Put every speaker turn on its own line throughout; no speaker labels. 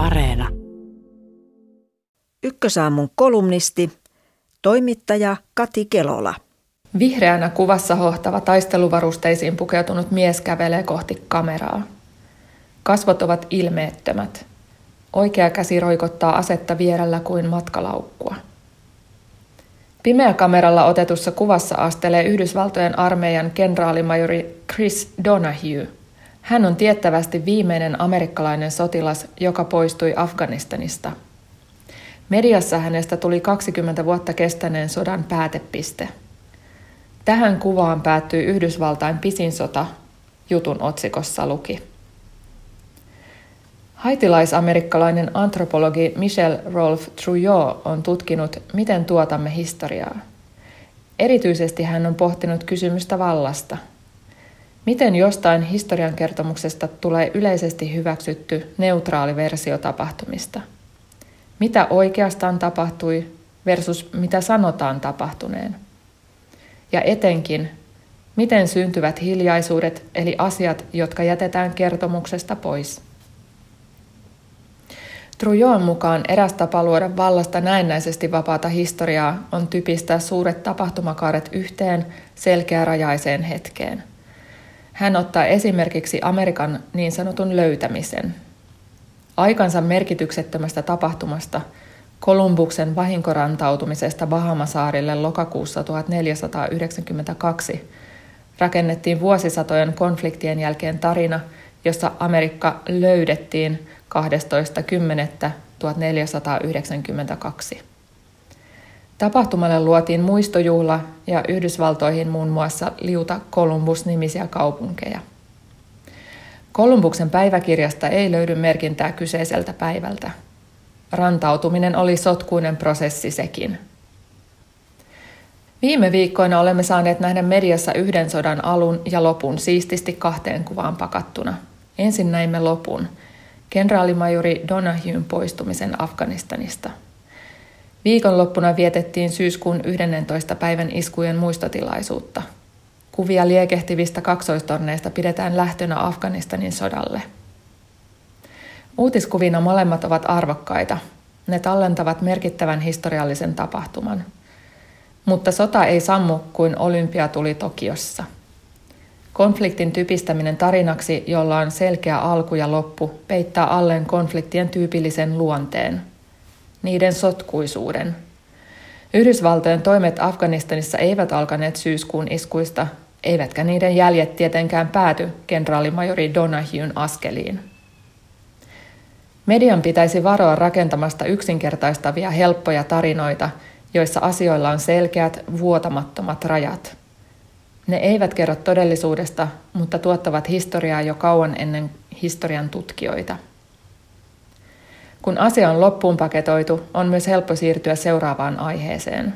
Areena.
Ykkösaamun kolumnisti, toimittaja Kati Kelola.
Vihreänä kuvassa hohtava taisteluvarusteisiin pukeutunut mies kävelee kohti kameraa. Kasvot ovat ilmeettömät. Oikea käsi roikottaa asetta vierellä kuin matkalaukkua. Pimeäkameralla otetussa kuvassa astelee Yhdysvaltojen armeijan kenraalimajori Chris Donahue. Hän on tiettävästi viimeinen amerikkalainen sotilas, joka poistui Afganistanista. Mediassa hänestä tuli 20 vuotta kestäneen sodan päätepiste. Tähän kuvaan päättyy Yhdysvaltain pisin sota, jutun otsikossa luki. Haitilaisamerikkalainen antropologi Michel Rolf Trouillot on tutkinut, miten tuotamme historiaa. Erityisesti hän on pohtinut kysymystä vallasta. Miten jostain historiankertomuksesta tulee yleisesti hyväksytty neutraali versio tapahtumista? Mitä oikeastaan tapahtui versus mitä sanotaan tapahtuneen? Ja etenkin, miten syntyvät hiljaisuudet eli asiat, jotka jätetään kertomuksesta pois? Trujon mukaan eräs tapa luoda vallasta näennäisesti vapaata historiaa on typistää suuret tapahtumakaaret yhteen selkeärajaiseen hetkeen. Hän ottaa esimerkiksi Amerikan niin sanotun löytämisen. Aikansa merkityksettömästä tapahtumasta, Kolumbuksen vahinkorantautumisesta Bahamasaarille lokakuussa 1492, rakennettiin vuosisatojen konfliktien jälkeen tarina, jossa Amerikka löydettiin 12.10.1492. Tapahtumalle luotiin muistojuhla ja Yhdysvaltoihin muun muassa liuta Columbus-nimisiä kaupunkeja. Kolumbuksen päiväkirjasta ei löydy merkintää kyseiseltä päivältä. Rantautuminen oli sotkuinen prosessi sekin. Viime viikkoina olemme saaneet nähdä mediassa yhden sodan alun ja lopun siististi kahteen kuvaan pakattuna. Ensin näimme lopun – kenraalimajori Donahuen poistumisen Afganistanista. Viikonloppuna vietettiin syyskuun 11. päivän iskujen muistotilaisuutta. Kuvia liekehtivistä kaksoistorneista pidetään lähtönä Afganistanin sodalle. Uutiskuvina molemmat ovat arvokkaita. Ne tallentavat merkittävän historiallisen tapahtuman. Mutta sota ei sammu kuin olympia tuli Tokiossa – Konfliktin typistäminen tarinaksi, jolla on selkeä alku ja loppu, peittää alleen konfliktien tyypillisen luonteen, niiden sotkuisuuden. Yhdysvaltojen toimet Afganistanissa eivät alkaneet syyskuun iskuista, eivätkä niiden jäljet tietenkään pääty kenraalimajori Donahuen askeliin. Median pitäisi varoa rakentamasta yksinkertaistavia helppoja tarinoita, joissa asioilla on selkeät, vuotamattomat rajat – ne eivät kerro todellisuudesta, mutta tuottavat historiaa jo kauan ennen historian tutkijoita. Kun asia on loppuun paketoitu, on myös helppo siirtyä seuraavaan aiheeseen.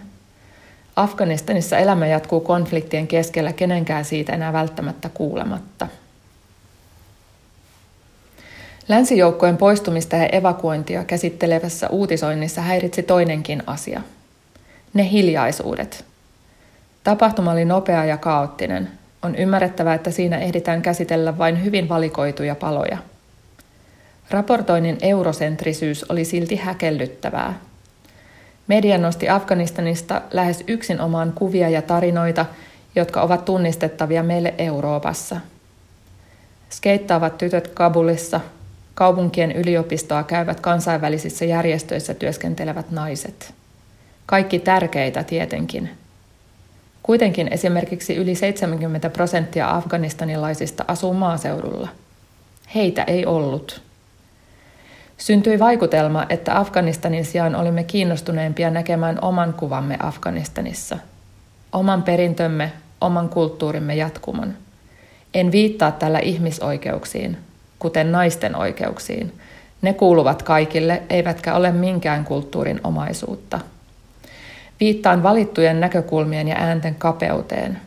Afganistanissa elämä jatkuu konfliktien keskellä kenenkään siitä enää välttämättä kuulematta. Länsijoukkojen poistumista ja evakuointia käsittelevässä uutisoinnissa häiritsi toinenkin asia. Ne hiljaisuudet – Tapahtuma oli nopea ja kaoottinen. On ymmärrettävää, että siinä ehditään käsitellä vain hyvin valikoituja paloja. Raportoinnin eurosentrisyys oli silti häkellyttävää. Media nosti Afganistanista lähes yksin omaan kuvia ja tarinoita, jotka ovat tunnistettavia meille Euroopassa. Skeittaavat tytöt Kabulissa, kaupunkien yliopistoa käyvät kansainvälisissä järjestöissä työskentelevät naiset. Kaikki tärkeitä tietenkin – Kuitenkin esimerkiksi yli 70 prosenttia afganistanilaisista asuu maaseudulla. Heitä ei ollut. Syntyi vaikutelma, että Afganistanin sijaan olimme kiinnostuneempia näkemään oman kuvamme Afganistanissa. Oman perintömme, oman kulttuurimme jatkumon. En viittaa tällä ihmisoikeuksiin, kuten naisten oikeuksiin. Ne kuuluvat kaikille, eivätkä ole minkään kulttuurin omaisuutta – Viittaan valittujen näkökulmien ja äänten kapeuteen.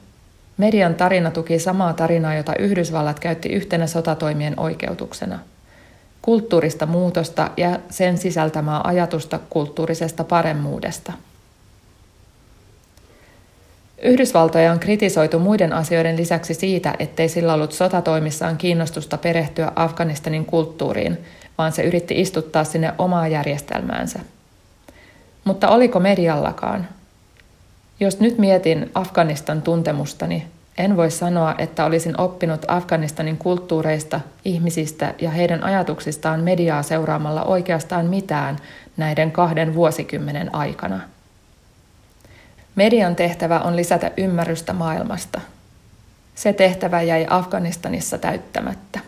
Median tarina tuki samaa tarinaa, jota Yhdysvallat käytti yhtenä sotatoimien oikeutuksena. Kulttuurista muutosta ja sen sisältämää ajatusta kulttuurisesta paremmuudesta. Yhdysvaltoja on kritisoitu muiden asioiden lisäksi siitä, ettei sillä ollut sotatoimissaan kiinnostusta perehtyä Afganistanin kulttuuriin, vaan se yritti istuttaa sinne omaa järjestelmäänsä. Mutta oliko mediallakaan? Jos nyt mietin Afganistan tuntemustani, en voi sanoa, että olisin oppinut Afganistanin kulttuureista, ihmisistä ja heidän ajatuksistaan mediaa seuraamalla oikeastaan mitään näiden kahden vuosikymmenen aikana. Median tehtävä on lisätä ymmärrystä maailmasta. Se tehtävä jäi Afganistanissa täyttämättä.